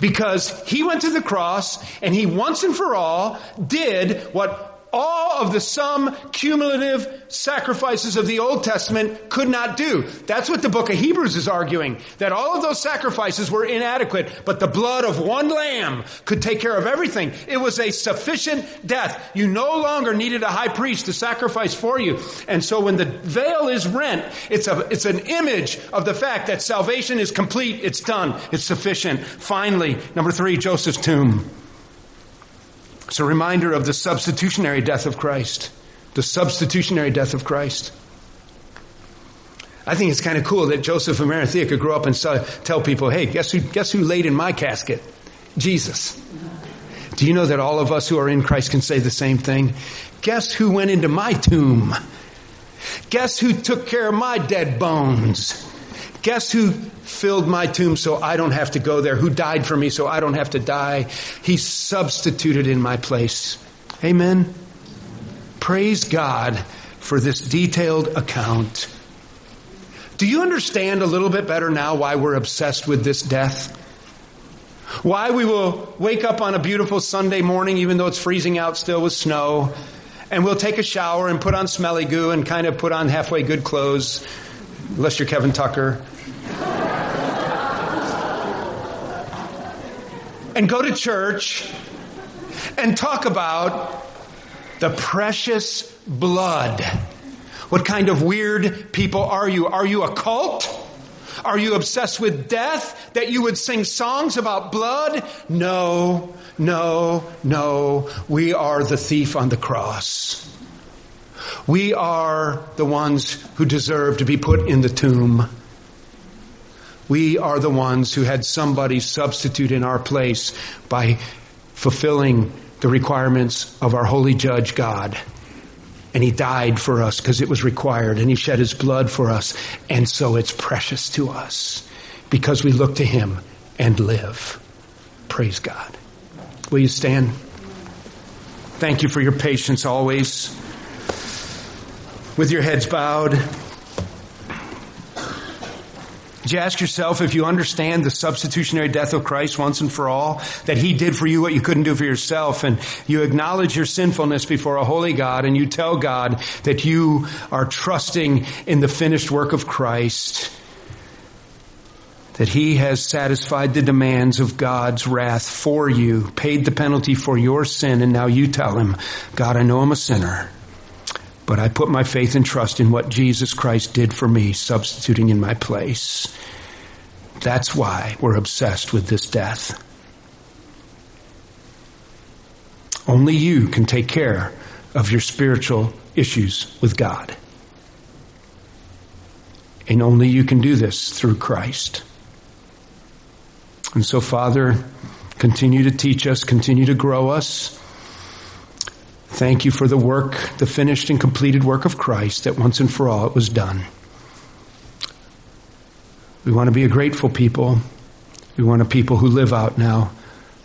Because he went to the cross and he once and for all did what all of the sum cumulative sacrifices of the Old Testament could not do. That's what the book of Hebrews is arguing. That all of those sacrifices were inadequate, but the blood of one lamb could take care of everything. It was a sufficient death. You no longer needed a high priest to sacrifice for you. And so when the veil is rent, it's a, it's an image of the fact that salvation is complete. It's done. It's sufficient. Finally, number three, Joseph's tomb. It's a reminder of the substitutionary death of Christ. The substitutionary death of Christ. I think it's kind of cool that Joseph of Arimathea could grow up and tell people, hey, guess who, guess who laid in my casket? Jesus. Do you know that all of us who are in Christ can say the same thing? Guess who went into my tomb? Guess who took care of my dead bones? Guess who filled my tomb so I don't have to go there, who died for me so I don't have to die? He substituted in my place. Amen. Praise God for this detailed account. Do you understand a little bit better now why we're obsessed with this death? Why we will wake up on a beautiful Sunday morning, even though it's freezing out still with snow, and we'll take a shower and put on smelly goo and kind of put on halfway good clothes, unless you're Kevin Tucker. And go to church and talk about the precious blood. What kind of weird people are you? Are you a cult? Are you obsessed with death that you would sing songs about blood? No, no, no. We are the thief on the cross. We are the ones who deserve to be put in the tomb. We are the ones who had somebody substitute in our place by fulfilling the requirements of our holy judge God. And he died for us because it was required and he shed his blood for us. And so it's precious to us because we look to him and live. Praise God. Will you stand? Thank you for your patience always. With your heads bowed. Did you ask yourself if you understand the substitutionary death of Christ once and for all, that He did for you what you couldn't do for yourself, and you acknowledge your sinfulness before a holy God, and you tell God that you are trusting in the finished work of Christ, that He has satisfied the demands of God's wrath for you, paid the penalty for your sin, and now you tell Him, God, I know I'm a sinner. But I put my faith and trust in what Jesus Christ did for me, substituting in my place. That's why we're obsessed with this death. Only you can take care of your spiritual issues with God. And only you can do this through Christ. And so, Father, continue to teach us, continue to grow us. Thank you for the work, the finished and completed work of Christ, that once and for all it was done. We want to be a grateful people. We want a people who live out now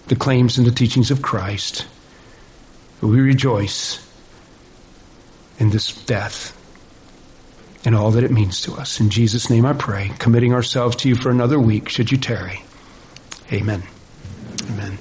the claims and the teachings of Christ. We rejoice in this death and all that it means to us. In Jesus' name I pray, committing ourselves to you for another week, should you tarry. Amen. Amen.